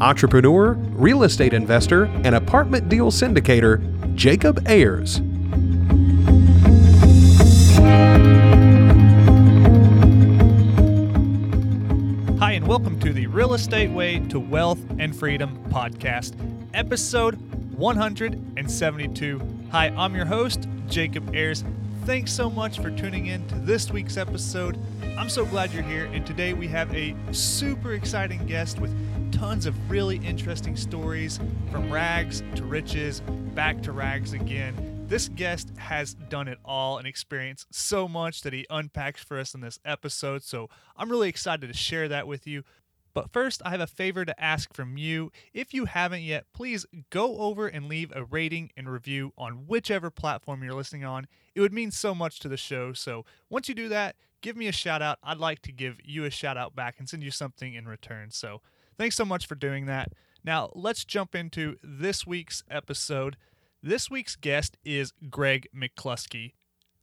entrepreneur, real estate investor, and apartment deal syndicator, Jacob Ayers. Hi, and welcome to the Real Estate Way to Wealth and Freedom podcast, episode 172. Hi, I'm your host, Jacob Ayers. Thanks so much for tuning in to this week's episode. I'm so glad you're here, and today we have a super exciting guest with tons of really interesting stories from rags to riches, back to rags again. This guest has done it all and experienced so much that he unpacks for us in this episode. So I'm really excited to share that with you. But first, I have a favor to ask from you. If you haven't yet, please go over and leave a rating and review on whichever platform you're listening on. It would mean so much to the show. So once you do that, give me a shout out. I'd like to give you a shout out back and send you something in return. So Thanks so much for doing that. Now, let's jump into this week's episode. This week's guest is Greg McCluskey.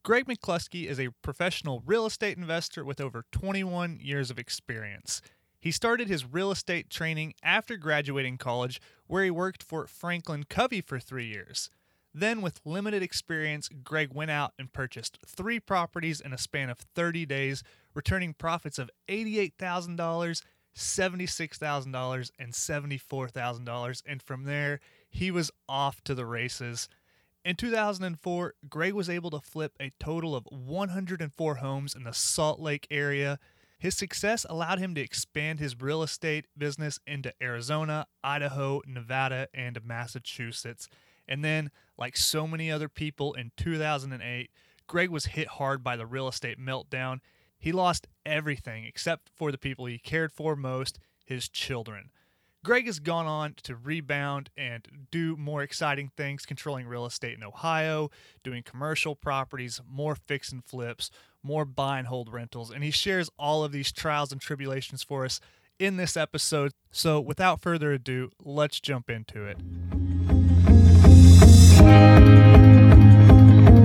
Greg McCluskey is a professional real estate investor with over 21 years of experience. He started his real estate training after graduating college, where he worked for Franklin Covey for three years. Then, with limited experience, Greg went out and purchased three properties in a span of 30 days, returning profits of $88,000 $76,000 and $74,000. And from there, he was off to the races. In 2004, Greg was able to flip a total of 104 homes in the Salt Lake area. His success allowed him to expand his real estate business into Arizona, Idaho, Nevada, and Massachusetts. And then, like so many other people in 2008, Greg was hit hard by the real estate meltdown he lost everything except for the people he cared for most, his children. Greg has gone on to rebound and do more exciting things, controlling real estate in Ohio, doing commercial properties, more fix and flips, more buy and hold rentals, and he shares all of these trials and tribulations for us in this episode. So, without further ado, let's jump into it.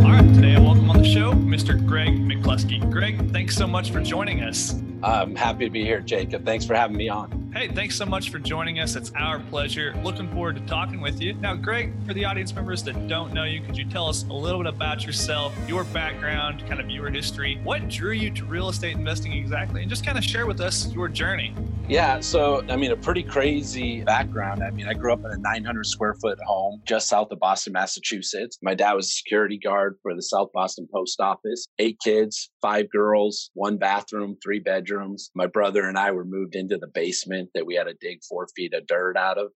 All right, today I welcome on the show, Mr. Greg McCluskey. Greg, thanks so much for joining us. I'm happy to be here, Jacob. Thanks for having me on. Hey, thanks so much for joining us. It's our pleasure. Looking forward to talking with you. Now, Greg, for the audience members that don't know you, could you tell us a little bit about yourself, your background, kind of your history? What drew you to real estate investing exactly? And just kind of share with us your journey. Yeah, so I mean, a pretty crazy background. I mean, I grew up in a 900 square foot home just south of Boston, Massachusetts. My dad was a security guard for the South Boston Post Office. Eight kids, five girls, one bathroom, three bedrooms. My brother and I were moved into the basement that we had to dig four feet of dirt out of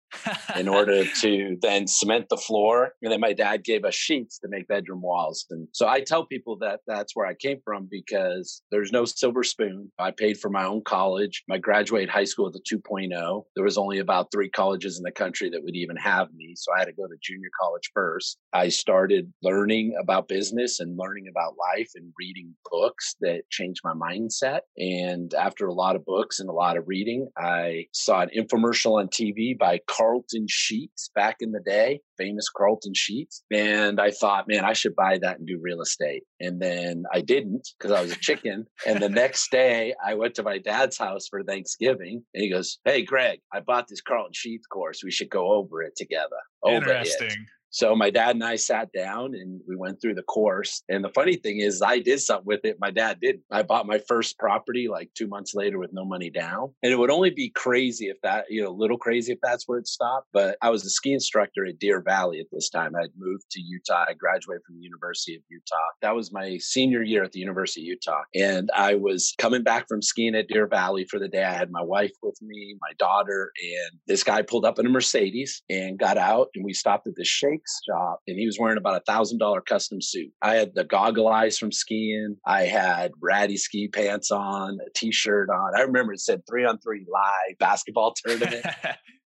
in order to then cement the floor. And then my dad gave us sheets to make bedroom walls. And so I tell people that that's where I came from because there's no silver spoon. I paid for my own college. My graduate high school at the 2.0. There was only about three colleges in the country that would even have me. So I had to go to junior college first. I started learning about business and learning about life and reading books that changed my mindset. And after a lot of books and a lot of reading, I saw an infomercial on TV by Carlton Sheets back in the day famous Carlton Sheets. And I thought, man, I should buy that and do real estate. And then I didn't because I was a chicken. and the next day I went to my dad's house for Thanksgiving and he goes, Hey, Greg, I bought this Carlton Sheets course. We should go over it together. Over Interesting. It. So my dad and I sat down and we went through the course. And the funny thing is, I did something with it. My dad didn't. I bought my first property like two months later with no money down. And it would only be crazy if that, you know, a little crazy if that's where it stopped. But I was a ski instructor at Deer Valley at this time. I'd moved to Utah. I graduated from the University of Utah. That was my senior year at the University of Utah. And I was coming back from skiing at Deer Valley for the day. I had my wife with me, my daughter, and this guy pulled up in a Mercedes and got out and we stopped at the shake shop and he was wearing about a thousand dollar custom suit. I had the goggle eyes from skiing. I had ratty ski pants on, a t-shirt on. I remember it said three on three live basketball tournament.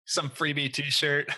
Some freebie T-shirt.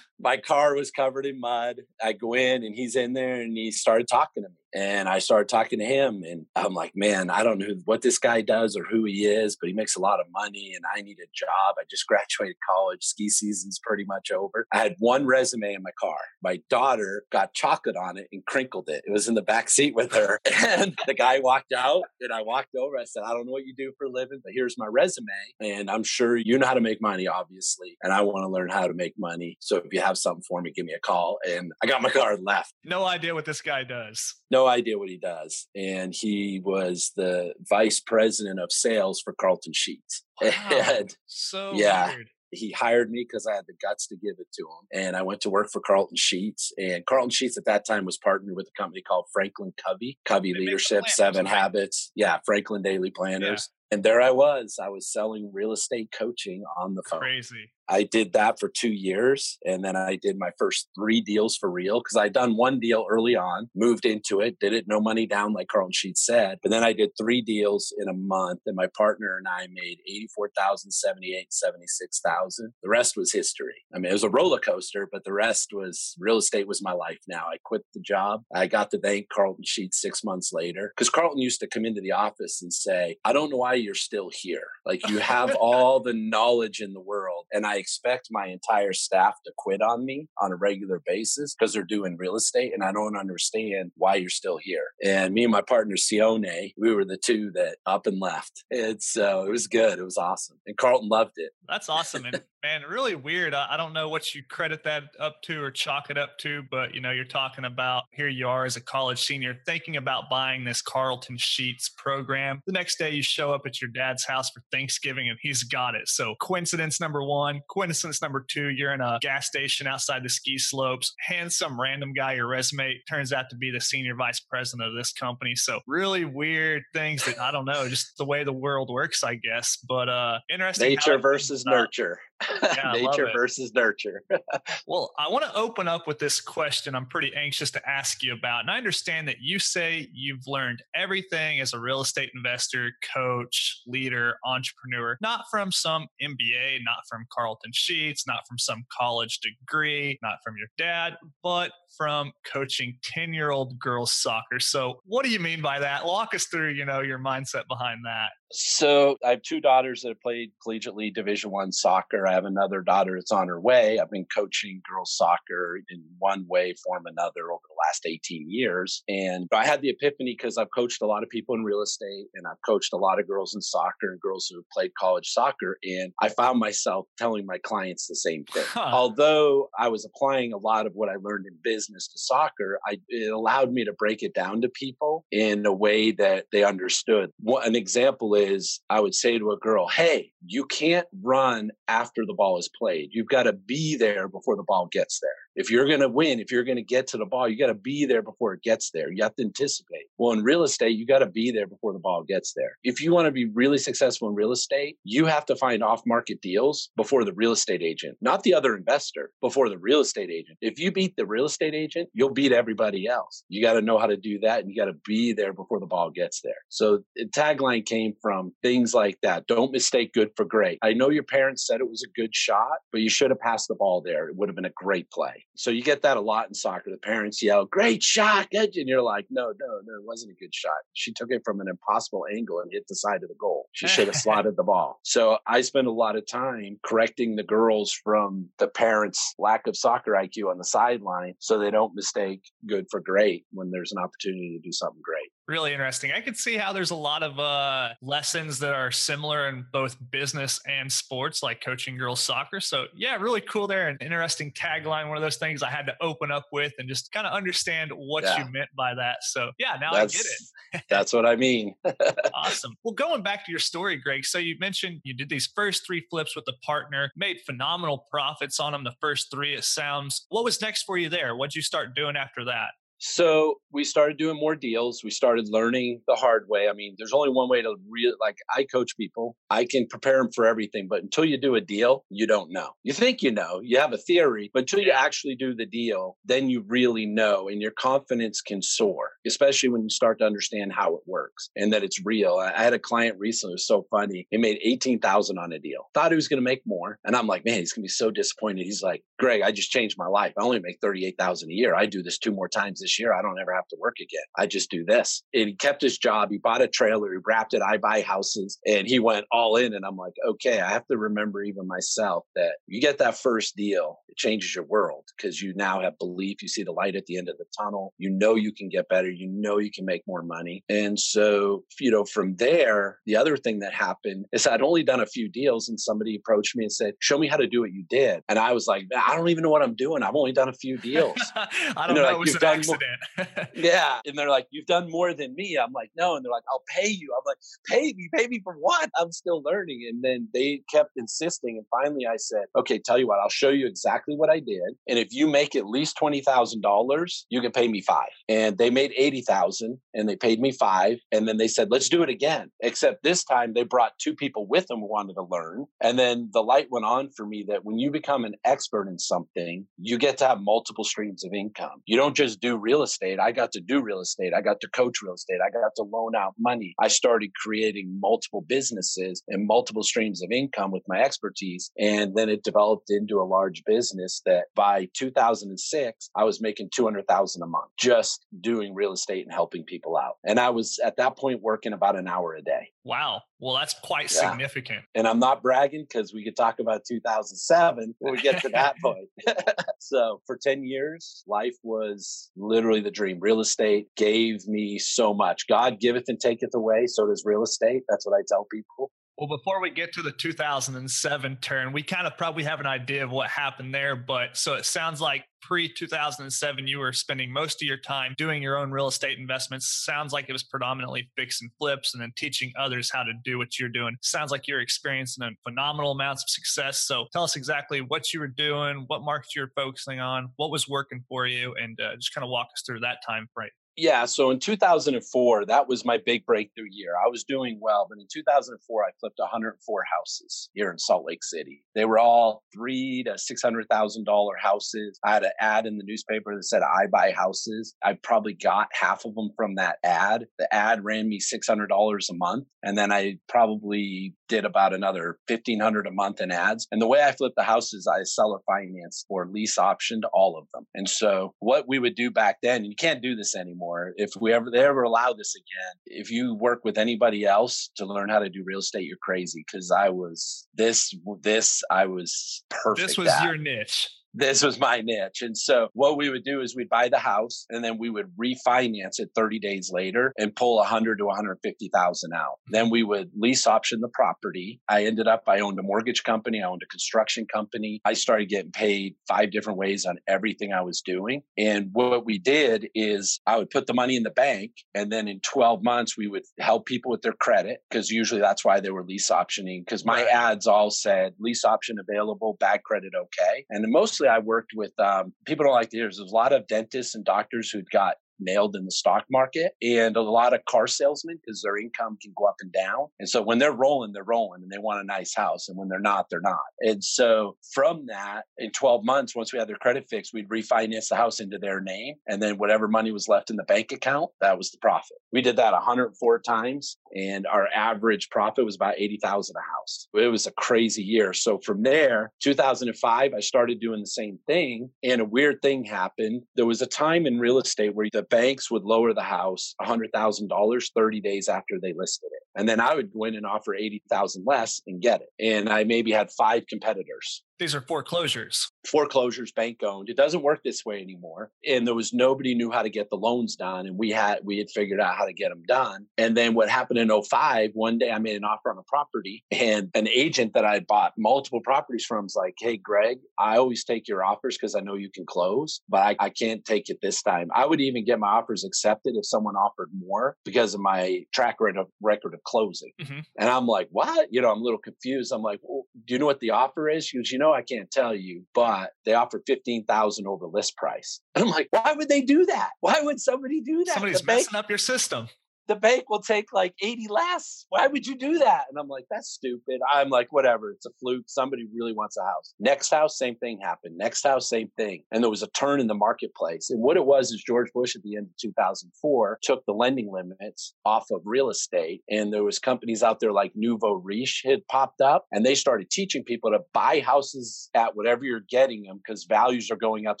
My car was covered in mud. I go in and he's in there and he started talking to me. And I started talking to him, and I'm like, man, I don't know what this guy does or who he is, but he makes a lot of money, and I need a job. I just graduated college. Ski season's pretty much over. I had one resume in my car. My daughter got chocolate on it and crinkled it. It was in the back seat with her. And the guy walked out, and I walked over. I said, I don't know what you do for a living, but here's my resume. And I'm sure you know how to make money, obviously. And I want to learn how to make money. So if you have something for me, give me a call. And I got my car and left. No idea what this guy does. No idea what he does. And he was the vice president of sales for Carlton Sheets. Wow. And So Yeah. weird. he hired me because I had the guts to give it to him. And I went to work for Carlton Sheets. And Carlton Sheets at that time was partnered with a company called Franklin Covey, Covey They Leadership, Seven? Habits. Yeah, Franklin Daily Planners. And there I was. I was selling real estate coaching on the phone. Crazy. I did that for two years. And then I did my first three deals for real because I'd done one deal early on, moved into it, did it no money down, like Carlton Sheets said. But then I did three deals in a month, and my partner and I made 84,000, 78, 76,000. The rest was history. I mean, it was a roller coaster, but the rest was real estate was my life now. I quit the job. I got to thank Carlton Sheets six months later because Carlton used to come into the office and say, I don't know why you're still here. Like you have all the knowledge in the world. And I expect my entire staff to quit on me on a regular basis because they're doing real estate. And I don't understand why you're still here. And me and my partner, Sione, we were the two that up and left. And so it was good. It was awesome. And Carlton loved it. That's awesome. And man, really weird. I, I don't know what you credit that up to or chalk it up to, but you know, you're talking about here you are as a college senior thinking about buying this Carlton Sheets program. The next day you show up at your dad's house for Thanksgiving and he's got it. So coincidence number one, coincidence number two, you're in a gas station outside the ski slopes, hand some random guy your resume, turns out to be the senior vice president of this company. So really weird things that I don't know, just the way the world works, I guess. But uh interesting. Nature versus nurture. Love Nature versus nurture. Well, I want to open up with this question I'm pretty anxious to ask you about. And I understand that you say you've learned everything as a real estate investor, coach, leader, entrepreneur, not from some MBA, not from Carlton Sheets, not from some college degree, not from your dad, but from coaching 10 year old girls soccer. So, what do you mean by that? Walk us through, you know, your mindset behind that. So I have two daughters that have played collegiately Division One soccer. I have another daughter that's on her way. I've been coaching girls soccer in one way, form another over the last 18 years. And I had the epiphany because I've coached a lot of people in real estate and I've coached a lot of girls in soccer and girls who have played college soccer. And I found myself telling my clients the same thing. Huh. Although I was applying a lot of what I learned in business to soccer, I, it allowed me to break it down to people in a way that they understood. What an example is I would say to a girl, Hey, you can't run after the ball is played. You've got to be there before the ball gets there. If you're going to win, if you're going to get to the ball, you got to be there before it gets there. You have to anticipate. Well, in real estate, you got to be there before the ball gets there. If you want to be really successful in real estate, you have to find off market deals before the real estate agent, not the other investor, before the real estate agent. If you beat the real estate agent, you'll beat everybody else. You got to know how to do that and you got to be there before the ball gets there. So the tagline came from things like that. Don't mistake good for great. I know your parents said it was a good shot, but you should have passed the ball there. It would have been a great play. So you get that a lot in soccer. The parents yell, great shot. good," And you're like, no, no, no, it wasn't a good shot. She took it from an impossible angle and hit the side of the goal. She should have slotted the ball. So I spend a lot of time correcting the girls from the parents' lack of soccer IQ on the sideline so they don't mistake good for great when there's an opportunity to do something great. Really interesting. I can see how there's a lot of uh, lessons that are similar in both business and sports, like coaching girls soccer. So yeah, really cool there. An interesting tagline. One of those things I had to open up with and just kind of understand what Yeah. you meant by that. So yeah, now I get it. That's what I mean. Awesome. Well, going back to your story, Greg. So you mentioned you did these first three flips with a partner, made phenomenal profits on them the first three. It sounds. What was next for you there? What'd you start doing after that? So we started doing more deals. We started learning the hard way. I mean, there's only one way to really like I coach people. I can prepare them for everything, but until you do a deal, you don't know. You think you know, you have a theory, but until you actually do the deal, then you really know and your confidence can soar, especially when you start to understand how it works and that it's real. I had a client recently, it was so funny. He made 18,000 on a deal. Thought he was going to make more. And I'm like, man, he's going to be so disappointed. He's like, Greg, I just changed my life. I only make 38,000 a year. I do this two more times this year. I don't ever have to work again. I just do this. And he kept his job. He bought a trailer. He wrapped it. I buy houses and he went all in. And I'm like, okay, I have to remember even myself that you get that first deal, it changes your world because you now have belief. You see the light at the end of the tunnel. You know you can get better. You know you can make more money. And so, you know, from there, the other thing that happened is I'd only done a few deals and somebody approached me and said, show me how to do what you did. And I was like, I don't even know what I'm doing. I've only done a few deals. I don't know. Like, was an accident. yeah. And they're like, you've done more than me. I'm like, no. And they're like, I'll pay you. I'm like, pay me, pay me for what? I'm still learning. And then they kept insisting. And finally I said, okay, tell you what, I'll show you exactly what I did. And if you make at least $20,000, you can pay me five. And they made 80,000 and they paid me five. And then they said, let's do it again. Except this time they brought two people with them who wanted to learn. And then the light went on for me that when you become an expert in something, you get to have multiple streams of income. You don't just do real estate. I got to do real estate. I got to coach real estate. I got to loan out money. I started creating multiple businesses and multiple streams of income with my expertise. And then it developed into a large business that by 2006, I was making 200,000 a month just doing real estate and helping people out. And I was at that point working about an hour a day. Wow. Well, that's quite yeah. significant. And I'm not bragging because we could talk about 2007 when we get to that point. so for 10 years, life was literally the dream. Real estate gave me so much. God giveth and taketh away. So does real estate. That's what I tell people. Well, before we get to the 2007 turn, we kind of probably have an idea of what happened there. But so it sounds like pre 2007, you were spending most of your time doing your own real estate investments. Sounds like it was predominantly fix and flips and then teaching others how to do what you're doing. Sounds like you're experiencing phenomenal amounts of success. So tell us exactly what you were doing, what markets you were focusing on, what was working for you, and uh, just kind of walk us through that time frame. Yeah, so in 2004, that was my big breakthrough year. I was doing well, but in 2004, I flipped 104 houses here in Salt Lake City. They were all three to six hundred thousand dollar houses. I had an ad in the newspaper that said "I buy houses." I probably got half of them from that ad. The ad ran me six hundred dollars a month, and then I probably did about another fifteen hundred a month in ads. And the way I flipped the houses, I sell seller financed or lease optioned all of them. And so what we would do back then, you can't do this anymore anymore. If we ever they ever allow this again, if you work with anybody else to learn how to do real estate, you're crazy. Because I was this this I was perfect. This was at. your niche this was my niche. And so what we would do is we'd buy the house and then we would refinance it 30 days later and pull 100 to 150,000 out. Hmm. Then we would lease option the property. I ended up I owned a mortgage company, I owned a construction company. I started getting paid five different ways on everything I was doing. And what we did is I would put the money in the bank and then in 12 months we would help people with their credit because usually that's why they were lease optioning because my ads all said lease option available, bad credit okay. And the most mostly I worked with um, people don't like to hear. There's a lot of dentists and doctors who'd got nailed in the stock market and a lot of car salesmen because their income can go up and down. And so when they're rolling, they're rolling and they want a nice house. And when they're not, they're not. And so from that, in 12 months, once we had their credit fixed, we'd refinance the house into their name. And then whatever money was left in the bank account, that was the profit. We did that 104 times and our average profit was about 80,000 a house. It was a crazy year. So from there, 2005, I started doing the same thing and a weird thing happened. There was a time in real estate where the banks would lower the house $100,000 30 days after they listed it. And then I would go in and offer 80,000 less and get it. And I maybe had five competitors. These are foreclosures. Foreclosures, bank owned. It doesn't work this way anymore. And there was nobody knew how to get the loans done. And we had we had figured out how to get them done. And then what happened in 05, one day I made an offer on a property and an agent that I had bought multiple properties from was like, Hey Greg, I always take your offers because I know you can close, but I, I can't take it this time. I would even get my offers accepted if someone offered more because of my track record of closing. Mm-hmm. And I'm like, what? You know, I'm a little confused. I'm like, well, do you know what the offer is? He goes, you know, I can't tell you, but they offered 15,000 over list price. And I'm like, why would they do that? Why would somebody do that? Somebody's messing up your system the bank will take like 80 less. Why would you do that? And I'm like, that's stupid. I'm like, whatever. It's a fluke. Somebody really wants a house. Next house, same thing happened. Next house, same thing. And there was a turn in the marketplace. And what it was is George Bush at the end of 2004 took the lending limits off of real estate. And there was companies out there like Nouveau Riche had popped up and they started teaching people to buy houses at whatever you're getting them because values are going up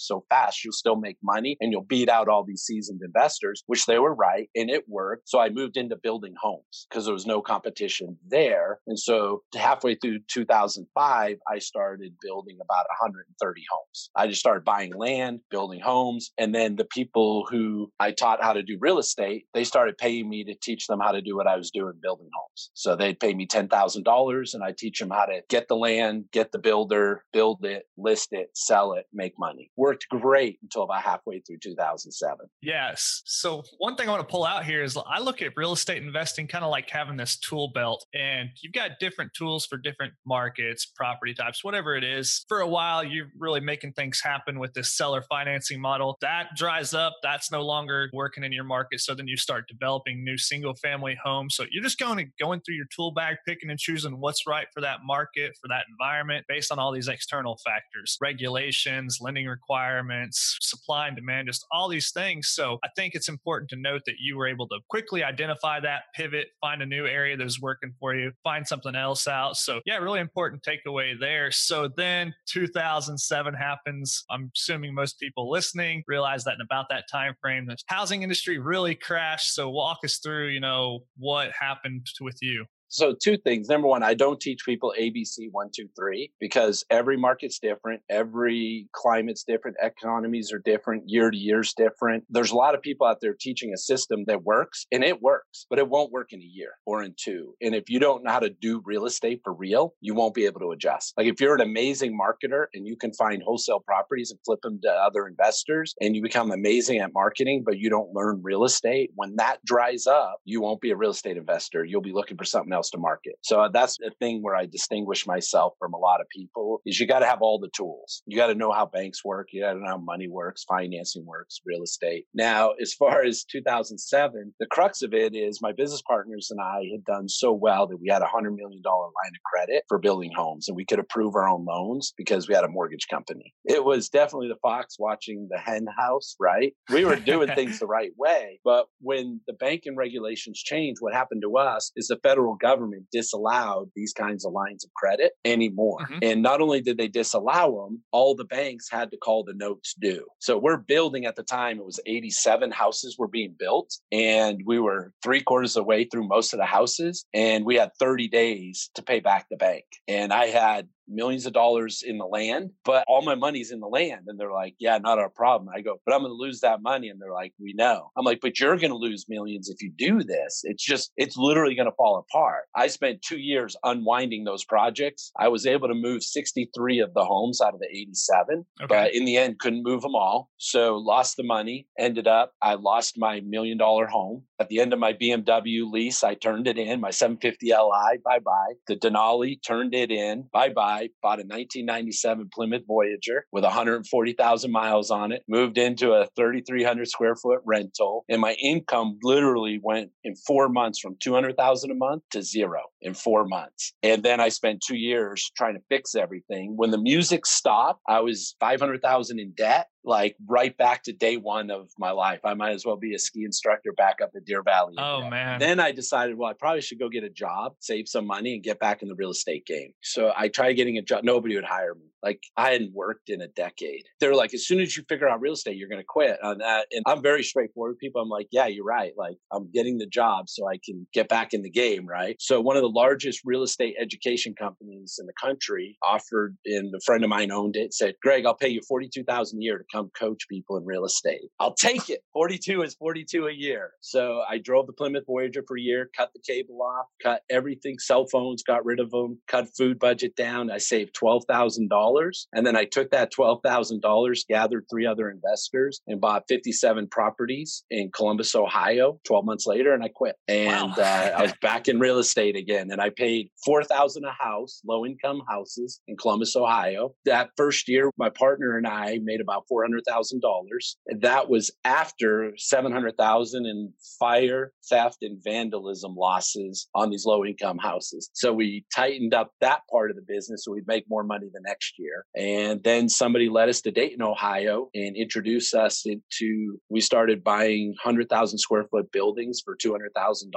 so fast. You'll still make money and you'll beat out all these seasoned investors, which they were right. And it worked. So I moved into building homes because there was no competition there. And so halfway through 2005, I started building about 130 homes. I just started buying land, building homes. And then the people who I taught how to do real estate, they started paying me to teach them how to do what I was doing building homes. So they'd pay me $10,000 and I teach them how to get the land, get the builder, build it, list it, sell it, make money. Worked great until about halfway through 2007. Yes. So one thing I want to pull out here is I look look at real estate investing kind of like having this tool belt, and you've got different tools for different markets, property types, whatever it is. For a while, you're really making things happen with this seller financing model. That dries up, that's no longer working in your market. So then you start developing new single family homes. So you're just going going through your tool bag, picking and choosing what's right for that market, for that environment, based on all these external factors, regulations, lending requirements, supply and demand, just all these things. So I think it's important to note that you were able to quickly identify that, pivot, find a new area that's working for you, find something else out. So, yeah, really important takeaway there. So then 2007 happens. I'm assuming most people listening realize that in about that time frame, the housing industry really crashed. So, walk us through, you know, what happened with you. So, two things. Number one, I don't teach people ABC one, two, three because every market's different, every climate's different, economies are different, year to year's different. There's a lot of people out there teaching a system that works and it works, but it won't work in a year or in two. And if you don't know how to do real estate for real, you won't be able to adjust. Like if you're an amazing marketer and you can find wholesale properties and flip them to other investors and you become amazing at marketing, but you don't learn real estate, when that dries up, you won't be a real estate investor. You'll be looking for something else else to market. So uh, that's the thing where I distinguish myself from a lot of people is you got to have all the tools. You got to know how banks work. You got to know how money works, financing works, real estate. Now, as far as 2007, the crux of it is my business partners and I had done so well that we had a hundred million dollar line of credit for building homes and we could approve our own loans because we had a mortgage company. It was definitely the fox watching the hen house, right? We were doing things the right way. But when the banking regulations changed, what happened to us is the federal government government disallowed these kinds of lines of credit anymore. Mm-hmm. And not only did they disallow them, all the banks had to call the notes due. So we're building at the time, it was 87 houses were being built, and we were three quarters of the way through most of the houses, and we had 30 days to pay back the bank. And I had millions of dollars in the land, but all my money's in the land. And they're like, yeah, not our problem. I go, but I'm going to lose that money. And they're like, we know. I'm like, but you're going to lose millions if you do this. It's just, it's literally going to fall apart. I spent two years unwinding those projects. I was able to move 63 of the homes out of the 87, okay. but in the end, couldn't move them all. So lost the money, ended up, I lost my million dollar home. At the end of my BMW lease, I turned it in, my 750 Li, bye bye. The Denali turned it in, bye bye bought a 1997 Plymouth Voyager with 140,000 miles on it, moved into a 3,300 square foot rental, and my income literally went in four months from 200,000 a month to zero in four months. And then I spent two years trying to fix everything. When the music stopped, I was 500,000 in debt like right back to day one of my life. I might as well be a ski instructor back up at Deer Valley. Oh man. Then I decided, well, I probably should go get a job, save some money, and get back in the real estate game. So I tried getting a job. Nobody would hire me. Like I hadn't worked in a decade. They're like, as soon as you figure out real estate, you're going to quit on that. And I'm very straightforward people. I'm like, yeah, you're right. Like I'm getting the job so I can get back in the game. Right. So one of the largest real estate education companies in the country offered, and a friend of mine owned it, said, Greg, I'll pay you 42,000 a year to come coach people in real estate. I'll take it. 42 is 42 a year. So I drove the Plymouth Voyager for a year, cut the cable off, cut everything, cell phones, got rid of them, cut food budget down. I saved $12,000. And then I took that $12,000, gathered three other investors, and bought 57 properties in Columbus, Ohio 12 months later, and I quit. And wow. uh, I was back in real estate again. And I paid 4000 a house, low income houses in Columbus, Ohio. That first year, my partner and I made about $400,000. That was after 700,000 in fire, theft, and vandalism losses on these low income houses. So we tightened up that part of the business so we'd make more money the next year. And then somebody led us to Dayton, Ohio and introduced us into, we started buying 100,000 square foot buildings for $200,000.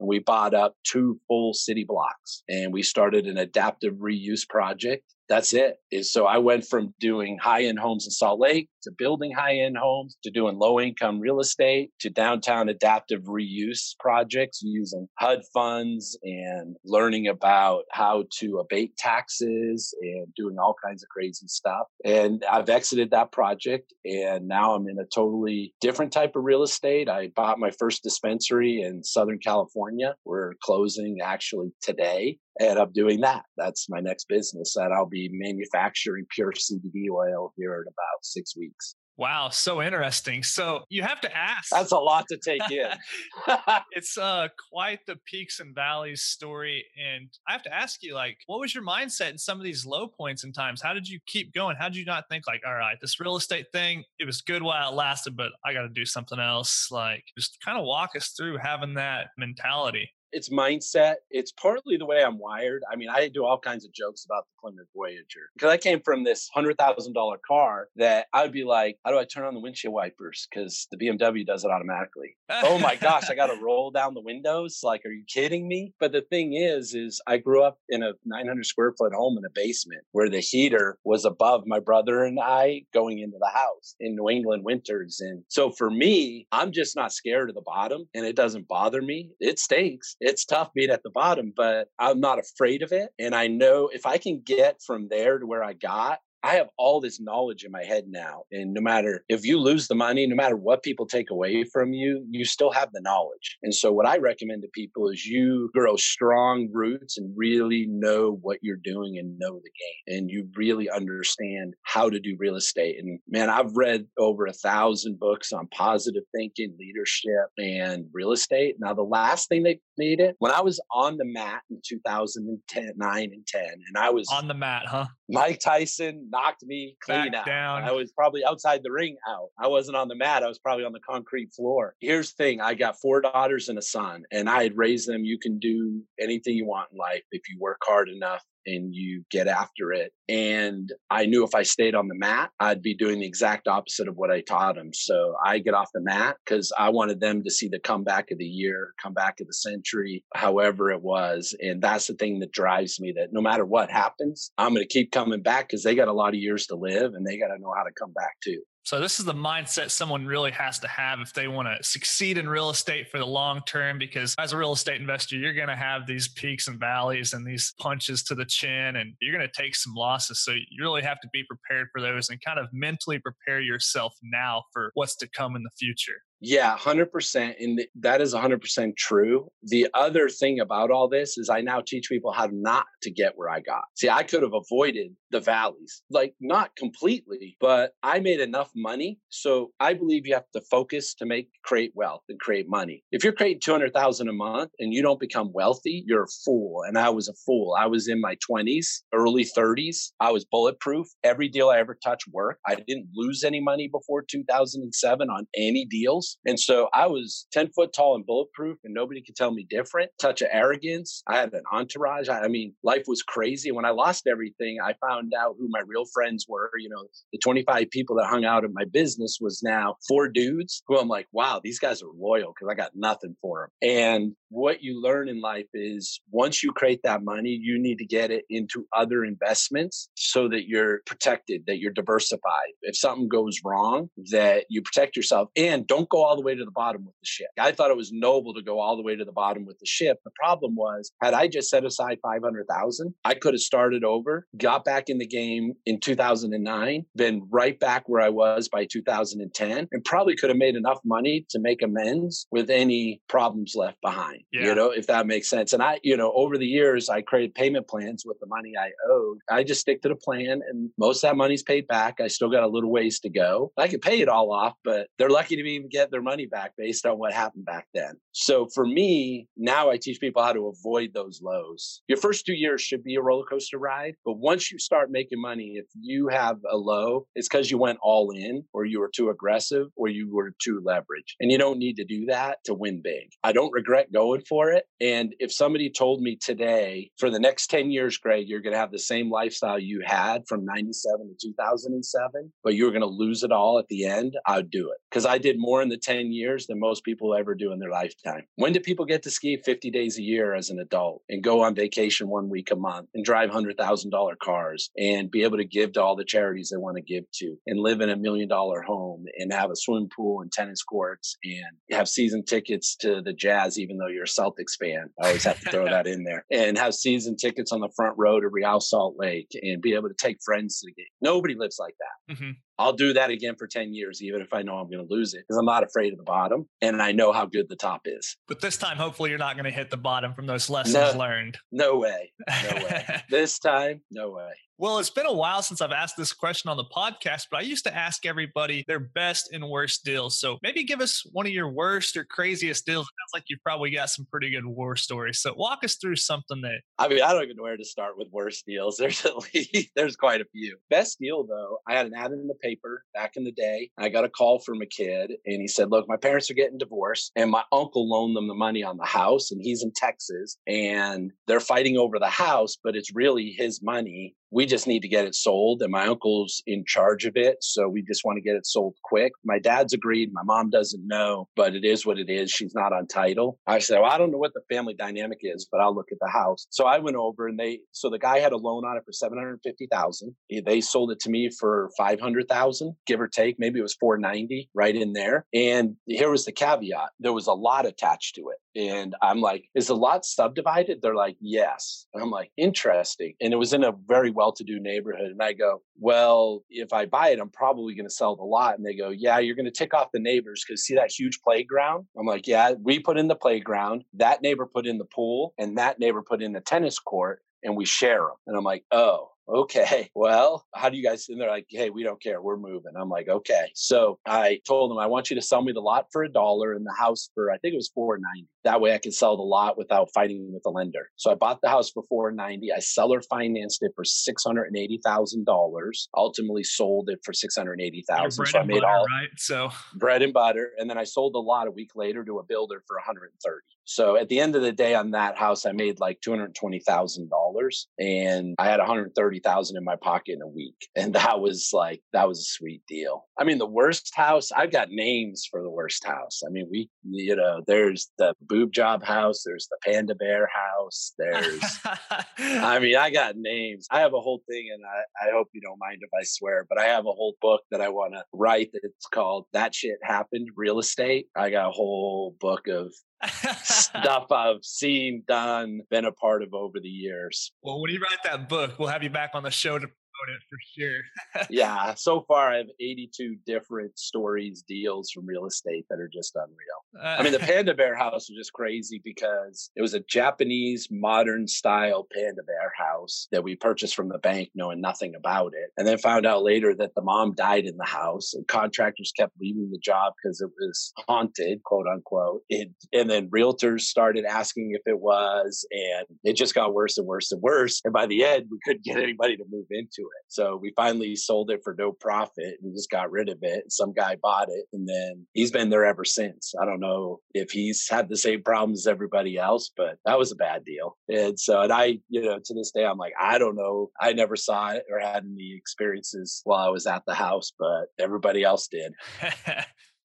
And we bought up two full city blocks and we started an adaptive reuse project that's it so i went from doing high end homes in salt lake to building high end homes to doing low income real estate to downtown adaptive reuse projects using hud funds and learning about how to abate taxes and doing all kinds of crazy stuff and i've exited that project and now i'm in a totally different type of real estate i bought my first dispensary in southern california we're closing actually today and I'm doing that. That's my next business that I'll be manufacturing pure CBD oil here in about six weeks. Wow, so interesting. So you have to ask. That's a lot to take in. it's uh quite the peaks and valleys story and I have to ask you like what was your mindset in some of these low points and times? How did you keep going? How did you not think like all right, this real estate thing, it was good while it lasted, but I got to do something else? Like just kind of walk us through having that mentality it's mindset. It's partly the way I'm wired. I mean, I do all kinds of jokes about the Plymouth Voyager because I came from this hundred thousand dollar car that I'd be like, how do I turn on the windshield wipers? Because the BMW does it automatically. oh my gosh, I got to roll down the windows. Like, are you kidding me? But the thing is, is I grew up in a 900 square foot home in a basement where the heater was above my brother and I going into the house in New England winters. And so for me, I'm just not scared of the bottom and it doesn't bother me. It stinks it's tough being at the bottom, but I'm not afraid of it. And I know if I can get from there to where I got, I have all this knowledge in my head now. And no matter if you lose the money, no matter what people take away from you, you still have the knowledge. And so, what I recommend to people is you grow strong roots and really know what you're doing and know the game. And you really understand how to do real estate. And man, I've read over a thousand books on positive thinking, leadership, and real estate. Now, the last thing that made it when I was on the mat in 2010, 9 and 10, and I was on the mat, huh? Mike Tyson knocked me clean Back out. Down. I was probably outside the ring out. I wasn't on the mat. I was probably on the concrete floor. Here's the thing I got four daughters and a son, and I had raised them. You can do anything you want in life if you work hard enough and you get after it. And I knew if I stayed on the mat, I'd be doing the exact opposite of what I taught them. So I get off the mat because I wanted them to see the comeback of the year, comeback of the century, however it was. And that's the thing that drives me that no matter what happens, I'm going to keep coming back because they got a lot of years to live and they got to know how to come back too. So this is the mindset someone really has to have if they want to succeed in real estate for the long term because as a real estate investor you're going to have these peaks and valleys and these punches to the chin and you're going to take some losses so you really have to be prepared for those and kind of mentally prepare yourself now for what's to come in the future. Yeah, 100%. And that is 100% true. The other thing about all this is I now teach people how not to get where I got. See, I could have avoided the valleys, like not completely, but I made enough money. So I believe you have to focus to make, create wealth and create money. If you're creating 200,000 a month and you don't become wealthy, you're a fool. And I was a fool. I was in my 20s, early 30s. I was bulletproof. Every deal I ever touched worked. I didn't lose any money before 2007 on any deals. And so I was 10 foot tall and bulletproof, and nobody could tell me different. Touch of arrogance. I had an entourage. I, I mean, life was crazy. When I lost everything, I found out who my real friends were. You know, the 25 people that hung out at my business was now four dudes who I'm like, wow, these guys are loyal because I got nothing for them. And what you learn in life is once you create that money, you need to get it into other investments so that you're protected, that you're diversified. If something goes wrong, that you protect yourself and don't go all the way to the bottom with the ship. I thought it was noble to go all the way to the bottom with the ship. The problem was, had I just set aside 500,000, I could have started over, got back in the game in 2009, been right back where I was by 2010, and probably could have made enough money to make amends with any problems left behind. Yeah. You know, if that makes sense. And I, you know, over the years, I created payment plans with the money I owed. I just stick to the plan, and most of that money's paid back. I still got a little ways to go. I could pay it all off, but they're lucky to even get their money back based on what happened back then. So for me, now I teach people how to avoid those lows. Your first two years should be a roller coaster ride, but once you start making money, if you have a low, it's because you went all in, or you were too aggressive, or you were too leveraged. And you don't need to do that to win big. I don't regret going for it. And if somebody told me today, for the next 10 years, Greg, you're going to have the same lifestyle you had from 97 to 2007, but you're going to lose it all at the end, I'd do it. Because I did more in the 10 years than most people ever do in their lifetime. When do people get to ski 50 days a year as an adult and go on vacation one week a month and drive $100,000 cars and be able to give to all the charities they want to give to and live in a million dollar home and have a swimming pool and tennis courts and have season tickets to the Jazz, even though you're a Celtics fan? I always have to throw that in there and have season tickets on the front row to Real Salt Lake and be able to take friends to the game. Nobody lives like that. Mm-hmm. I'll do that again for 10 years, even if I know I'm going to lose it, because I'm not afraid of the bottom and I know how good the top is. But this time, hopefully, you're not going to hit the bottom from those lessons no, learned. No way. No way. this time, no way. Well, it's been a while since I've asked this question on the podcast, but I used to ask everybody their best and worst deals. So maybe give us one of your worst or craziest deals. It sounds like you've probably got some pretty good war stories. So walk us through something that. I mean, I don't even know where to start with worst deals. There's at least there's quite a few. Best deal though, I had an ad in the paper back in the day. I got a call from a kid, and he said, "Look, my parents are getting divorced, and my uncle loaned them the money on the house, and he's in Texas, and they're fighting over the house, but it's really his money." We just need to get it sold and my uncle's in charge of it so we just want to get it sold quick. My dad's agreed my mom doesn't know but it is what it is she's not on title. I said well i don't know what the family dynamic is but i'll look at the house. So i went over and they so the guy had a loan on it for 750000 they sold it to me for 500000 give or take maybe it was 490 right in there. And here was the caveat there was a lot attached to it and I'm like, is the lot subdivided? They're like, yes. And I'm like, interesting. And it was in a very well to do neighborhood. And I go, well, if I buy it, I'm probably going to sell the lot. And they go, yeah, you're going to tick off the neighbors because see that huge playground? I'm like, yeah, we put in the playground. That neighbor put in the pool and that neighbor put in the tennis court and we share them. And I'm like, oh, okay, well, how do you guys? And they're like, hey, we don't care. We're moving. I'm like, okay. So I told them, I want you to sell me the lot for a dollar and the house for, I think it was 490. That way I could sell the lot without fighting with the lender. So I bought the house before 90. I seller financed it for $680,000. Ultimately sold it for 680,000. So I made butter, all right. So bread and butter. And then I sold the lot a week later to a builder for 130. So at the end of the day on that house, I made like $220,000 and I had 130,000 in my pocket in a week. And that was like, that was a sweet deal. I mean, the worst house, I've got names for the worst house. I mean, we, you know, there's the boob job house, there's the panda bear house, there's, I mean, I got names. I have a whole thing and I, I hope you don't mind if I swear, but I have a whole book that I want to write that's called That Shit Happened Real Estate. I got a whole book of stuff I've seen, done, been a part of over the years. Well, when you write that book, we'll have you back on the show to it for sure. yeah. So far, I have 82 different stories, deals from real estate that are just unreal. Uh, I mean, the Panda Bear house was just crazy because it was a Japanese modern style Panda Bear house that we purchased from the bank, knowing nothing about it. And then found out later that the mom died in the house and contractors kept leaving the job because it was haunted, quote unquote. It, and then realtors started asking if it was, and it just got worse and worse and worse. And by the end, we couldn't get anybody to move into it. So we finally sold it for no profit and just got rid of it. Some guy bought it and then he's been there ever since. I don't know if he's had the same problems as everybody else, but that was a bad deal. And so, and I, you know, to this day, I'm like, I don't know. I never saw it or had any experiences while I was at the house, but everybody else did.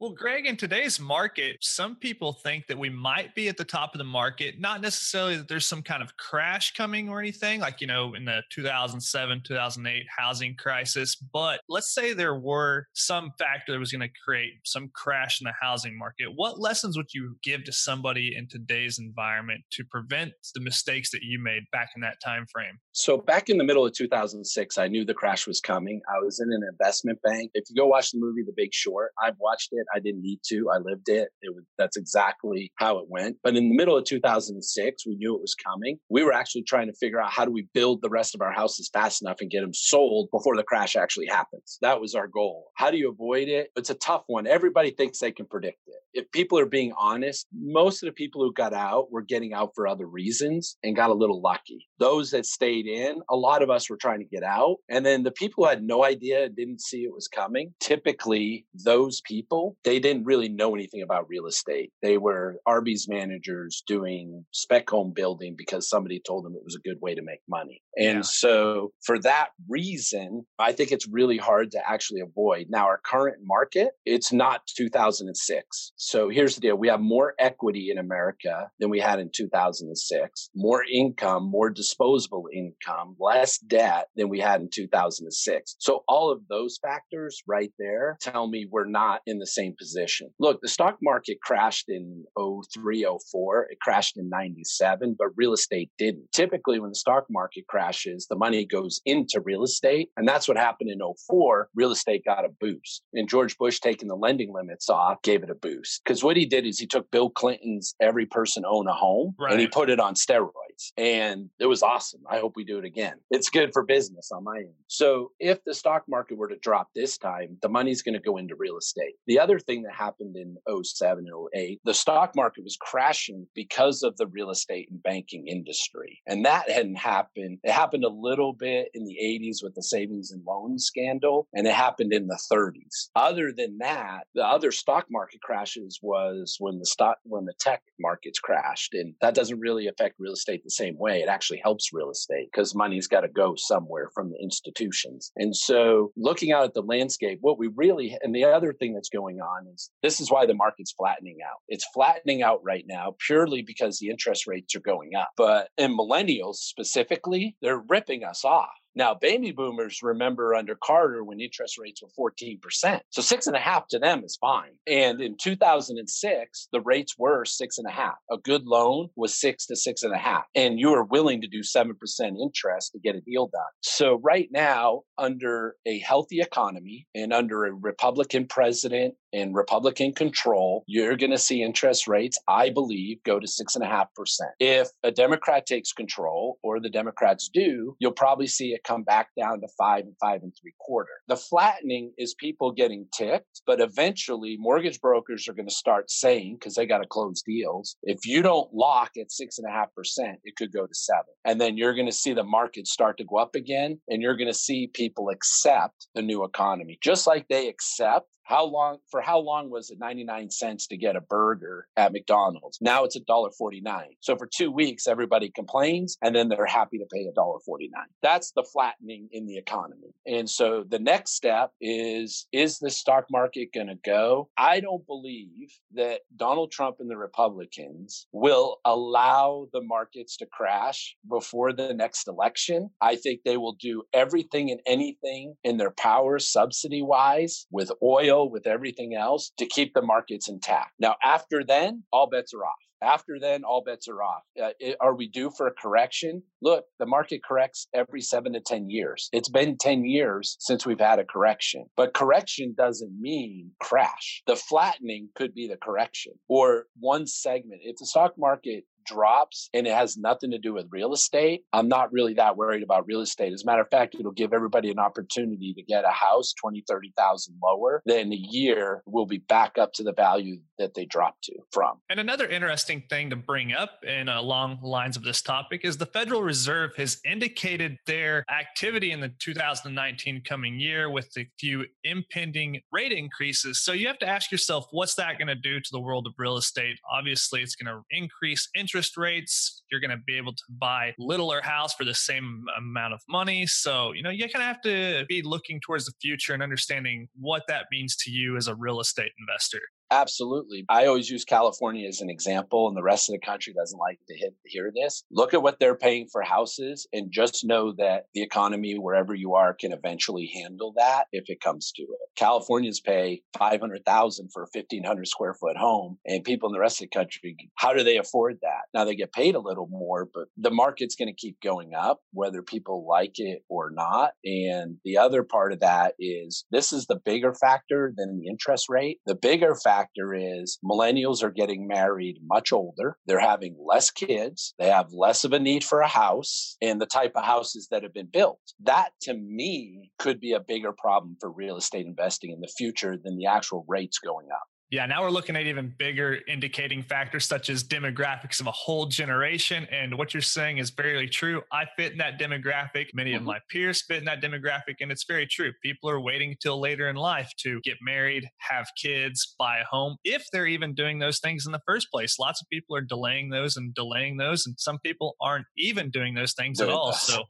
Well, Greg, in today's market, some people think that we might be at the top of the market, not necessarily that there's some kind of crash coming or anything, like, you know, in the 2007, 2008 housing crisis. But let's say there were some factor that was going to create some crash in the housing market. What lessons would you give to somebody in today's environment to prevent the mistakes that you made back in that time frame? So, back in the middle of 2006, I knew the crash was coming. I was in an investment bank. If you go watch the movie The Big Short, I've watched it. I didn't need to. I lived it. It was that's exactly how it went. But in the middle of 2006, we knew it was coming. We were actually trying to figure out how do we build the rest of our houses fast enough and get them sold before the crash actually happens. That was our goal. How do you avoid it? It's a tough one. Everybody thinks they can predict it. If people are being honest, most of the people who got out were getting out for other reasons and got a little lucky. Those that stayed in, a lot of us were trying to get out. And then the people who had no idea, didn't see it was coming, typically those people, they didn't really know anything about real estate. They were Arby's managers doing spec home building because somebody told them it was a good way to make money. And yeah. so, for that reason, I think it's really hard to actually avoid. Now, our current market, it's not 2006. So, here's the deal we have more equity in America than we had in 2006, more income, more disposable income, less debt than we had in 2006. So, all of those factors right there tell me we're not in the same position. Look, the stock market crashed in 03, 04. It crashed in 97, but real estate didn't. Typically, when the stock market crashes, the money goes into real estate. And that's what happened in 04. Real estate got a boost. And George Bush taking the lending limits off gave it a boost. Because what he did is he took Bill Clinton's every person own a home right. and he put it on steroids. And it was awesome. I hope we do it again. It's good for business on my end. So if the stock market were to drop this time, the money's going to go into real estate. The other thing that happened in 07 and 08, the stock market was crashing because of the real estate and banking industry. And that hadn't happened. It happened a little bit in the 80s with the savings and loan scandal, and it happened in the 30s. Other than that, the other stock market crashes was when the stock when the tech markets crashed. And that doesn't really affect real estate the same way. It actually helps real estate because money's got to go somewhere from the institutions. And so looking out at the landscape, what we really and the other thing that's going on is this is why the market's flattening out. It's flattening out right now purely because the interest rates are going up. But in millennials specifically, they're ripping us off. Now, baby boomers remember under Carter when interest rates were 14%. So six and a half to them is fine. And in 2006, the rates were six and a half. A good loan was six to six and a half. And you were willing to do 7% interest to get a deal done. So right now, under a healthy economy and under a Republican president and Republican control, you're going to see interest rates, I believe, go to six and a half percent. If a Democrat takes control or the Democrats do, you'll probably see it come back down to five and five and three quarter. The flattening is people getting ticked, but eventually mortgage brokers are going to start saying, because they got to close deals, if you don't lock at six and a half percent, it could go to seven. And then you're going to see the market start to go up again, and you're going to see people accept the new economy, just like they accept how long for how long was it 99 cents to get a burger at McDonald's? Now it's a dollar 49. So for 2 weeks everybody complains and then they're happy to pay a dollar 49. That's the flattening in the economy. And so the next step is is the stock market going to go? I don't believe that Donald Trump and the Republicans will allow the markets to crash before the next election. I think they will do everything and anything in their power subsidy wise with oil with everything else to keep the markets intact. Now, after then, all bets are off. After then, all bets are off. Uh, it, are we due for a correction? Look, the market corrects every seven to 10 years. It's been 10 years since we've had a correction, but correction doesn't mean crash. The flattening could be the correction or one segment. If the stock market drops and it has nothing to do with real estate, I'm not really that worried about real estate. As a matter of fact, it'll give everybody an opportunity to get a house 20, 30,000 lower. Then a year will be back up to the value that they dropped to from. And another interesting thing to bring up in uh, along lines of this topic is the Federal Reserve has indicated their activity in the 2019 coming year with a few impending rate increases. So you have to ask yourself, what's that going to do to the world of real estate? Obviously, it's going to increase interest interest rates. You're going to be able to buy littler house for the same amount of money. So, you know, you kind of have to be looking towards the future and understanding what that means to you as a real estate investor. Absolutely. I always use California as an example, and the rest of the country doesn't like to hear this. Look at what they're paying for houses and just know that the economy, wherever you are, can eventually handle that if it comes to it. Californians pay 500000 for a 1500 square foot home, and people in the rest of the country, how do they afford that? Now they get paid a little more, but the market's going to keep going up, whether people like it or not. And the other part of that is this is the bigger factor than the interest rate. The bigger factor factor is millennials are getting married much older. They're having less kids. They have less of a need for a house and the type of houses that have been built. That to me could be a bigger problem for real estate investing in the future than the actual rates going up. Yeah, now we're looking at even bigger indicating factors such as demographics of a whole generation. And what you're saying is very true. I fit in that demographic. Many mm-hmm. of my peers fit in that demographic. And it's very true. People are waiting till later in life to get married, have kids, buy a home, if they're even doing those things in the first place. Lots of people are delaying those and delaying those. And some people aren't even doing those things at all. So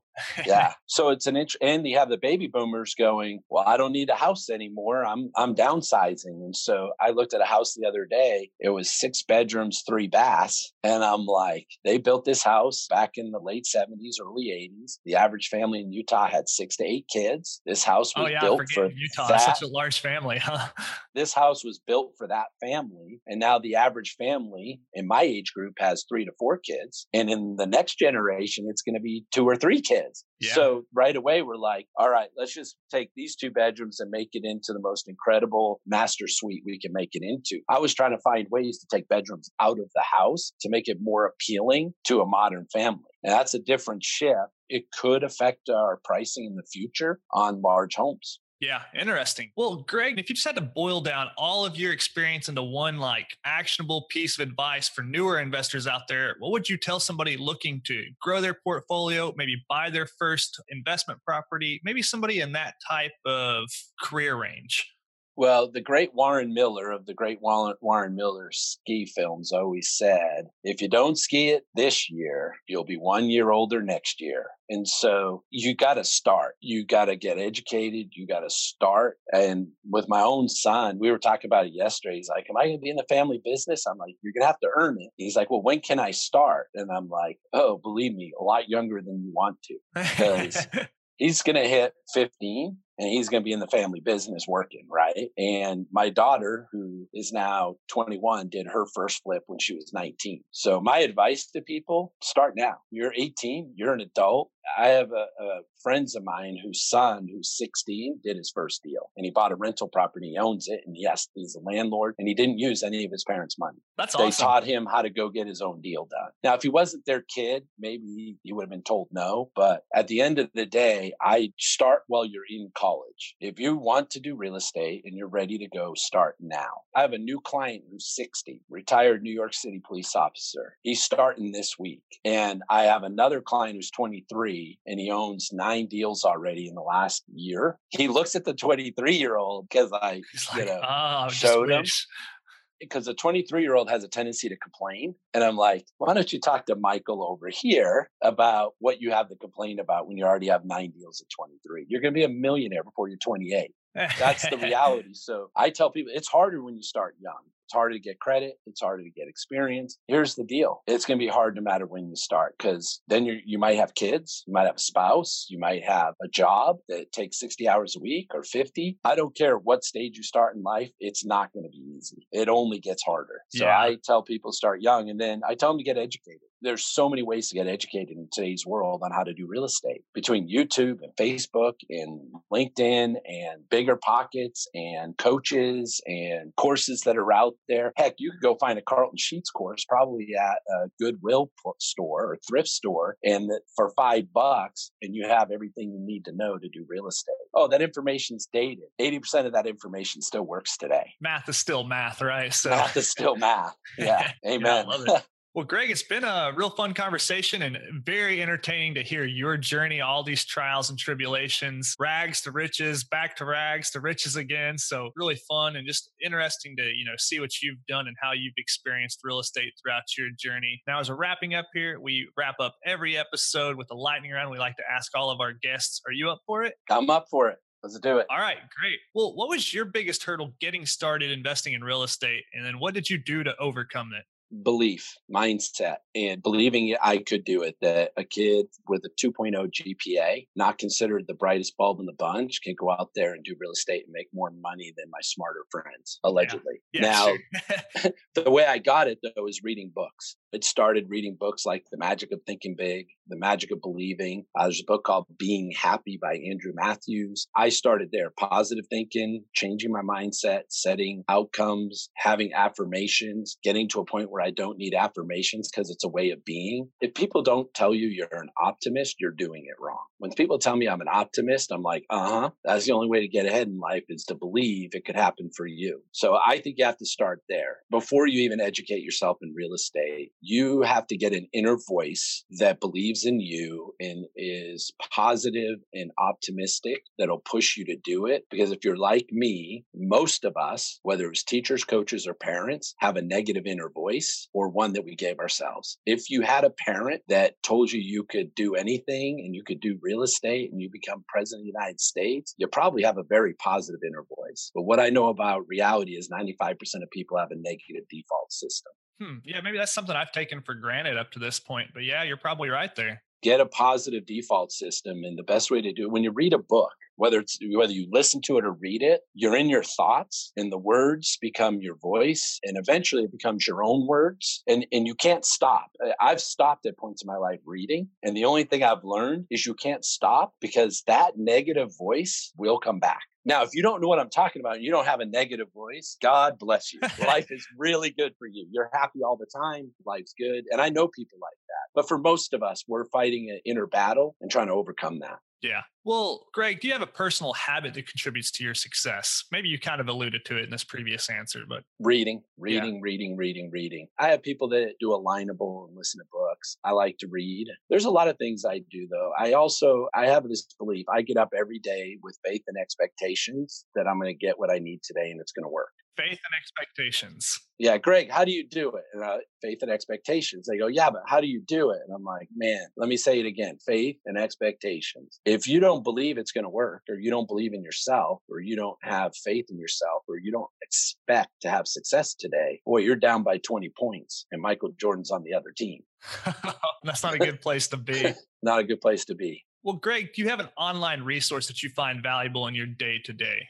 yeah. So it's an inch, and you have the baby boomers going, well, I don't need a house anymore. I'm I'm downsizing, and so I looked at a house the other day. It was six bedrooms, three baths, and I'm like, they built this house back in the late '70s, early '80s. The average family in Utah had six to eight kids. This house oh, was oh, yeah, built for Utah. That. Such a large family, huh? this house was built for that family, and now the average family in my age group has three to four kids, and in the next generation, it's going to be two or three kids kids. Yeah. So right away, we're like, all right, let's just take these two bedrooms and make it into the most incredible master suite we can make it into. I was trying to find ways to take bedrooms out of the house to make it more appealing to a modern family. And that's a different shift. It could affect our pricing in the future on large homes. Yeah, interesting. Well, Greg, if you just had to boil down all of your experience into one like actionable piece of advice for newer investors out there, what would you tell somebody looking to grow their portfolio, maybe buy their first investment property, maybe somebody in that type of career range? Well, the great Warren Miller of the great Warren Miller ski films always said, if you don't ski it this year, you'll be one year older next year. And so you got to start. You got to get educated. You got to start. And with my own son, we were talking about it yesterday. He's like, Am I going to be in the family business? I'm like, You're going to have to earn it. He's like, Well, when can I start? And I'm like, Oh, believe me, a lot younger than you want to. Because he's going to hit 15 and he's going to be in the family business working, right? And my daughter, who is now 21, did her first flip when she was 19. So my advice to people, start now. You're 18, you're an adult. I have a, a friends of mine whose son, who's 16, did his first deal and he bought a rental property. He owns it. And yes, he's a landlord and he didn't use any of his parents' money. That's they awesome. taught him how to go get his own deal done. Now, if he wasn't their kid, maybe he would have been told no. But at the end of the day, I start while you're in college. If you want to do real estate and you're ready to go, start now. I have a new client who's 60, retired New York City police officer. He's starting this week. And I have another client who's 23 and he owns nine deals already in the last year. He looks at the 23 year old because I, you know, oh, showed him because a 23 year old has a tendency to complain. And I'm like, why don't you talk to Michael over here about what you have to complain about when you already have nine deals at 23? You're going to be a millionaire before you're 28. That's the reality. So I tell people it's harder when you start young. It's harder to get credit. It's harder to get experience. Here's the deal. It's going to be hard no matter when you start because then you you might have kids, you might have a spouse, you might have a job that takes 60 hours a week or 50. I don't care what stage you start in life. It's not going to be easy. It only gets harder. So yeah. I tell people start young and then I tell them to get educated there's so many ways to get educated in today's world on how to do real estate between YouTube and Facebook and LinkedIn and BiggerPockets and coaches and courses that are out there. Heck, you could go find a Carlton Sheets course probably at a Goodwill store or thrift store and for five bucks and you have everything you need to know to do real estate. Oh, that information's dated. 80% of that information still works today. Math is still math, right? So math is still math. Yeah. Amen. yeah, Well, Greg, it's been a real fun conversation and very entertaining to hear your journey, all these trials and tribulations, rags to riches, back to rags to riches again. So really fun and just interesting to, you know, see what you've done and how you've experienced real estate throughout your journey. Now, as we're wrapping up here, we wrap up every episode with a lightning round. We like to ask all of our guests, are you up for it? I'm up for it. Let's do it. All right, great. Well, what was your biggest hurdle getting started investing in real estate? And then what did you do to overcome it? Belief mindset and believing I could do it that a kid with a 2.0 GPA not considered the brightest bulb in the bunch can go out there and do real estate and make more money than my smarter friends allegedly yeah. Yeah, now sure. the way I got it though is reading books it started reading books like The Magic of Thinking Big, The Magic of Believing. Uh, there's a book called Being Happy by Andrew Matthews. I started there, positive thinking, changing my mindset, setting outcomes, having affirmations, getting to a point where I don't need affirmations because it's a way of being. If people don't tell you you're an optimist, you're doing it wrong. When people tell me I'm an optimist, I'm like, uh huh. That's the only way to get ahead in life is to believe it could happen for you. So I think you have to start there before you even educate yourself in real estate you have to get an inner voice that believes in you and is positive and optimistic that'll push you to do it. Because if you're like me, most of us, whether it's teachers, coaches, or parents, have a negative inner voice or one that we gave ourselves. If you had a parent that told you you could do anything and you could do real estate and you become president of the United States, you probably have a very positive inner voice. But what I know about reality is 95% of people have a negative default system. Hmm. Yeah, maybe that's something I've taken for granted up to this point. But yeah, you're probably right there. Get a positive default system. And the best way to do it, when you read a book, whether it's whether you listen to it or read it, you're in your thoughts and the words become your voice and eventually it becomes your own words. And and you can't stop. I've stopped at points in my life reading. And the only thing I've learned is you can't stop because that negative voice will come back. Now, if you don't know what I'm talking about, you don't have a negative voice, God bless you. Life is really good for you. You're happy all the time. Life's good. And I know people like. But for most of us, we're fighting an inner battle and trying to overcome that. Yeah. Well, Greg, do you have a personal habit that contributes to your success? Maybe you kind of alluded to it in this previous answer, but reading, reading, yeah. reading, reading, reading. I have people that do alignable and listen to books. I like to read. There's a lot of things I do though. I also I have this belief. I get up every day with faith and expectations that I'm going to get what I need today and it's going to work faith and expectations. Yeah, Greg, how do you do it? And, uh, faith and expectations. They go, yeah, but how do you do it? And I'm like, man, let me say it again: faith and expectations. If you don't believe it's going to work, or you don't believe in yourself, or you don't have faith in yourself, or you don't expect to have success today, boy, you're down by 20 points, and Michael Jordan's on the other team. That's not a good place to be. not a good place to be. Well, Greg, do you have an online resource that you find valuable in your day to day?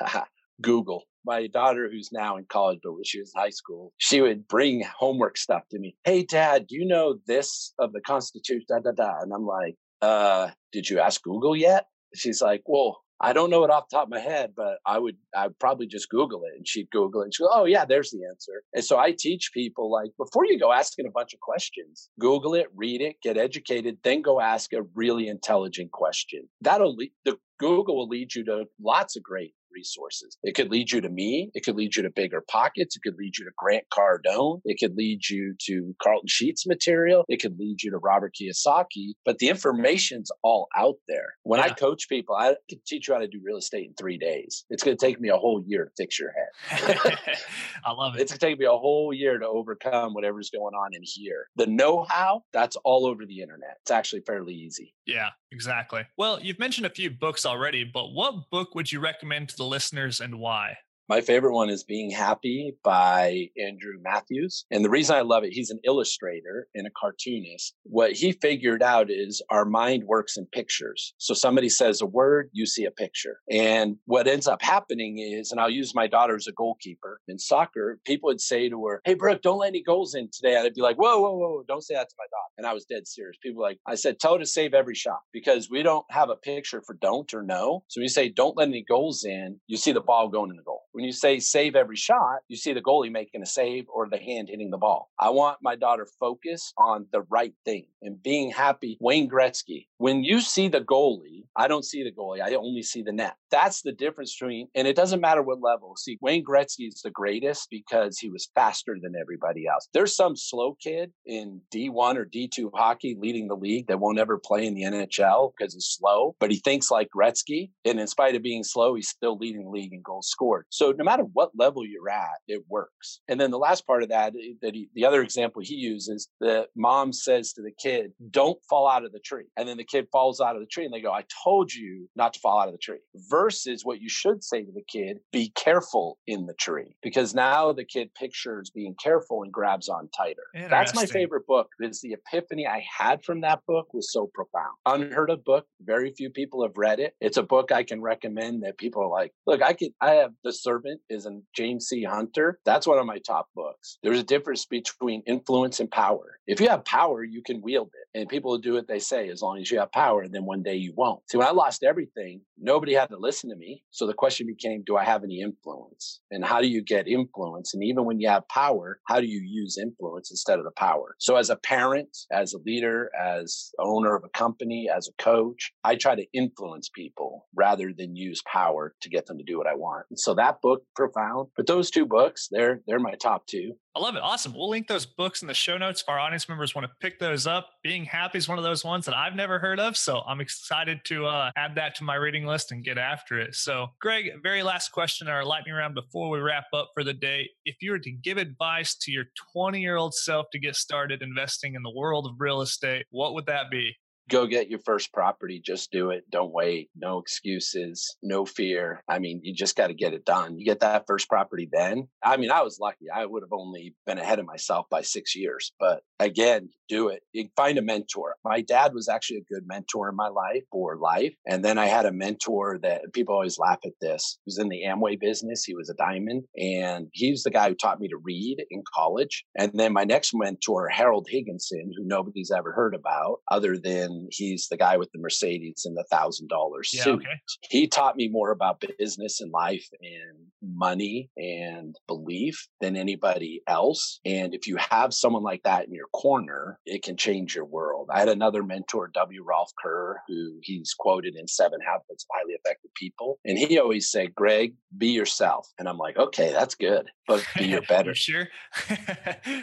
Google my daughter, who's now in college, but when she was in high school, she would bring homework stuff to me. Hey, Dad, do you know this of the Constitution? Da da da. And I'm like, uh, did you ask Google yet? She's like, well, I don't know it off the top of my head, but I would I'd probably just Google it and she'd Google it and she'd go, Oh yeah, there's the answer. And so I teach people like before you go asking a bunch of questions, Google it, read it, get educated, then go ask a really intelligent question. That'll lead the Google will lead you to lots of great resources. It could lead you to me. It could lead you to BiggerPockets. It could lead you to Grant Cardone. It could lead you to Carlton Sheets material. It could lead you to Robert Kiyosaki. But the information's all out there. When yeah. I coach people, I can teach you how to do real estate in three days. It's going to take me a whole year to fix your head. I love it. It's going to take me a whole year to overcome whatever's going on in here. The know how, that's all over the internet. It's actually fairly easy. Yeah, exactly. Well, you've mentioned a few books already, but what book would you recommend to the listeners and why? My favorite one is Being Happy by Andrew Matthews. And the reason I love it, he's an illustrator and a cartoonist. What he figured out is our mind works in pictures. So somebody says a word, you see a picture. And what ends up happening is, and I'll use my daughter as a goalkeeper in soccer, people would say to her, Hey, Brooke, don't let any goals in today. And I'd be like, Whoa, whoa, whoa, don't say that to my daughter. And I was dead serious. People like, I said, tell her to save every shot because we don't have a picture for don't or no. So we say, don't let any goals in, you see the ball going in the goal When you say save every shot, you see the goalie making a save or the hand hitting the ball. I want my daughter focused on the right thing and being happy. Wayne Gretzky, when you see the goalie, I don't see the goalie, I only see the net. That's the difference between, and it doesn't matter what level. See, Wayne Gretzky is the greatest because he was faster than everybody else. There's some slow kid in D1 or D2 hockey leading the league that won't ever play in the NHL because he's slow, but he thinks like Gretzky. And in spite of being slow, he's still leading the league in goals scored. So no matter what level you're at, it works. And then the last part of that, eh, that he, the other example he uses, the mom says to the kid, don't fall out of the tree. And then the kid falls out of the tree and they go, I told you not to fall out of the tree. Versus what you should say to the kid, be careful in the tree. Because now the kid pictures being careful and grabs on tighter. That's my favorite book. Because the epiphany I had from that book was so profound. Unheard of book. Very few people have read it. It's a book I can recommend that people are like, look, I could I have The Servant is a James C. Hunter. That's one of my top books. There's a difference between influence and power. If you have power, you can wield it. And people do what they say as long as you have power, and then one day you won't. See, when I lost everything, nobody had to listen to me. So the question became, do I have any influence? And how do you get influence? And even when you have power, how do you use influence instead of the power? So as a parent, as a leader, as owner of a company, as a coach, I try to influence people rather than use power to get them to do what I want. And so that book, profound. But those two books, they're they're my top two. I love it. Awesome. We'll link those books in the show notes if our audience members want to pick those up. Being Happy is one of those ones that I've never heard of. So I'm excited to uh, add that to my reading list and get after it. So, Greg, very last question, in our lightning round before we wrap up for the day. If you were to give advice to your 20 year old self to get started investing in the world of real estate, what would that be? Go get your first property. Just do it. Don't wait. No excuses, no fear. I mean, you just got to get it done. You get that first property then. I mean, I was lucky. I would have only been ahead of myself by six years. But again, do it. You find a mentor. My dad was actually a good mentor in my life or life. And then I had a mentor that people always laugh at this. He was in the Amway business. He was a diamond. And he's the guy who taught me to read in college. And then my next mentor, Harold Higginson, who nobody's ever heard about other than he's the guy with the Mercedes and the thousand dollar suit. Yeah, okay. He taught me more about business and life and money and belief than anybody else. And if you have someone like that in your corner, it can change your world. I had another mentor, W. Rolf Kerr, who he's quoted in Seven Habits of Highly Effective People. And he always said, Greg, be yourself. And I'm like, okay, that's good, but be your better. sure.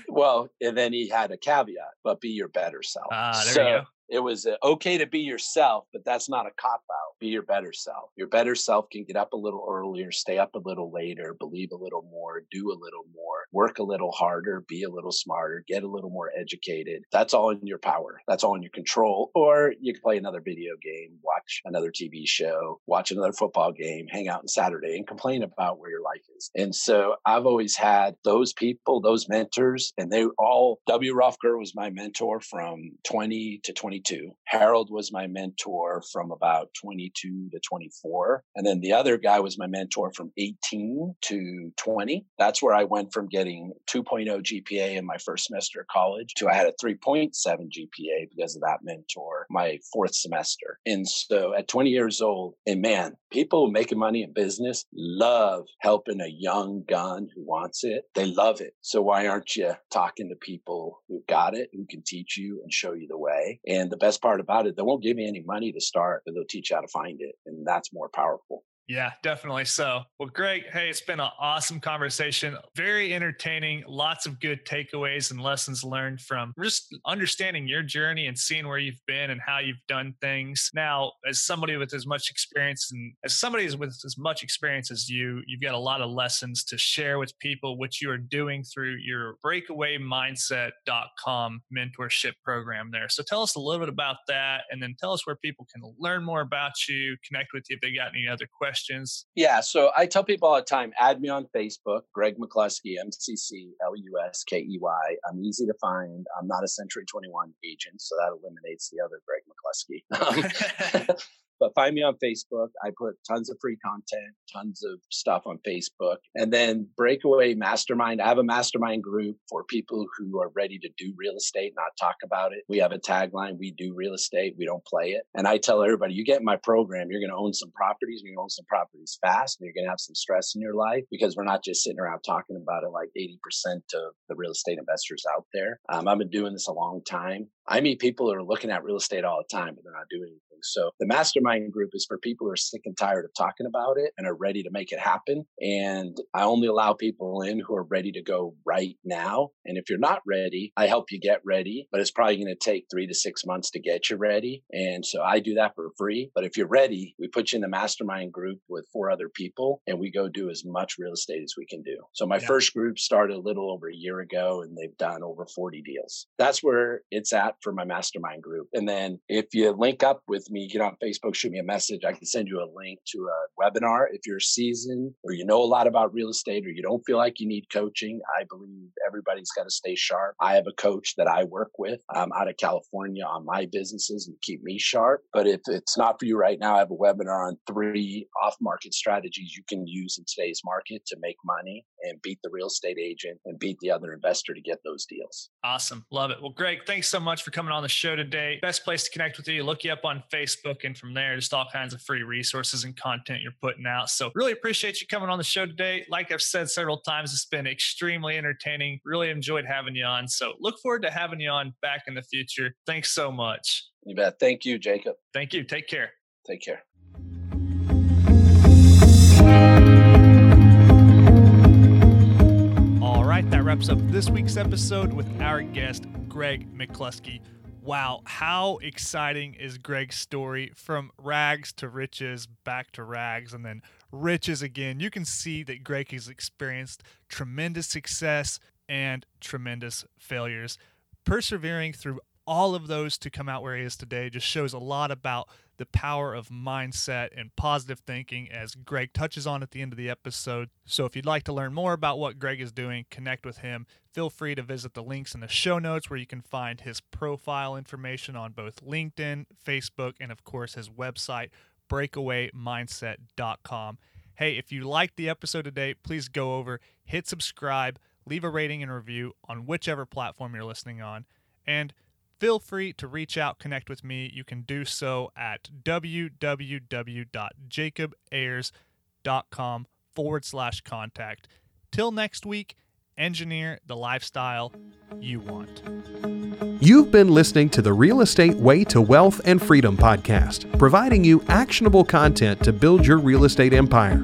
well, and then he had a caveat, but be your better self. Ah, there so, you go it was uh, okay to be yourself, but that's not a cop out. Be your better self. Your better self can get up a little earlier, stay up a little later, believe a little more, do a little more, work a little harder, be a little smarter, get a little more educated. That's all in your power. That's all in your control. Or you can play another video game, watch another TV show, watch another football game, hang out on Saturday and complain about where your life is. And so I've always had those people, those mentors, and they all, W. Rolf Kerr was my mentor from 20 to 20 22. Harold was my mentor from about 22 to 24. And then the other guy was my mentor from 18 to 20. That's where I went from getting 2.0 GPA in my first semester of college to I had a 3.7 GPA because of that mentor my fourth semester. And so at 20 years old, and man, people making money in business love helping a young gun who wants it. They love it. So why aren't you talking to people who got it, who can teach you and show you the way? And and the best part about it, they won't give you any money to start, but they'll teach you how to find it. And that's more powerful. Yeah, definitely so. Well, Greg, hey, it's been an awesome conversation. Very entertaining. Lots of good takeaways and lessons learned from just understanding your journey and seeing where you've been and how you've done things. Now, as somebody with as much experience and as somebody with as much experience as you, you've got a lot of lessons to share with people, which you are doing through your breakawaymindset.com mentorship program there. So tell us a little bit about that and then tell us where people can learn more about you, connect with you if they got any other questions questions? Yeah. So I tell people all the time add me on Facebook, Greg McCluskey, M C C L U S K E Y. I'm easy to find. I'm not a Century 21 agent, so that eliminates the other Greg McCluskey. Um, But find me on Facebook. I put tons of free content, tons of stuff on Facebook. And then Breakaway Mastermind. I have a mastermind group for people who are ready to do real estate, not talk about it. We have a tagline we do real estate, we don't play it. And I tell everybody, you get my program, you're going to own some properties, you're going to own some properties fast, and you're going to have some stress in your life because we're not just sitting around talking about it like 80% of the real estate investors out there. Um, I've been doing this a long time. I meet people who are looking at real estate all the time, but they're not doing anything. So the mastermind group is for people who are sick and tired of talking about it and are ready to make it happen. And I only allow people in who are ready to go right now. And if you're not ready, I help you get ready, but it's probably going to take three to six months to get you ready. And so I do that for free. But if you're ready, we put you in the mastermind group with four other people and we go do as much real estate as we can do. So my yeah. first group started a little over a year ago and they've done over 40 deals. That's where it's at for my mastermind group. And then if you link up with me, get on Facebook, shoot me a message. I can send you a link to a webinar. If you're seasoned or you know a lot about real estate or you don't feel like you need coaching, I believe everybody's got to stay sharp. I have a coach that I work with um, out of California on my businesses and keep me sharp. But if it's not for you right now, I have a webinar on three off market strategies you can use in today's market to make money and beat the real estate agent and beat the other investor to get those deals. Awesome. Love it. Well, Greg, thanks so much for coming on the show today. Best place to connect with you, look you up on Facebook. And from there, just all kinds of free resources and content you're putting out. So really appreciate you coming on the show today. Like I've said several times, it's been extremely entertaining. Really enjoyed having you on. So look forward to having you on back in the future. Thanks so much. You bet. Thank you, Jacob. Thank you. Take care. Take care. Wraps up this week's episode with our guest, Greg McCluskey. Wow, how exciting is Greg's story from rags to riches, back to rags, and then riches again? You can see that Greg has experienced tremendous success and tremendous failures. Persevering through all of those to come out where he is today just shows a lot about the power of mindset and positive thinking, as Greg touches on at the end of the episode. So, if you'd like to learn more about what Greg is doing, connect with him. Feel free to visit the links in the show notes where you can find his profile information on both LinkedIn, Facebook, and of course his website, breakawaymindset.com. Hey, if you liked the episode today, please go over, hit subscribe, leave a rating and review on whichever platform you're listening on. And feel free to reach out, connect with me. You can do so at www.jacobayers.com forward slash contact. Till next week, engineer the lifestyle you want. You've been listening to the Real Estate Way to Wealth and Freedom podcast, providing you actionable content to build your real estate empire.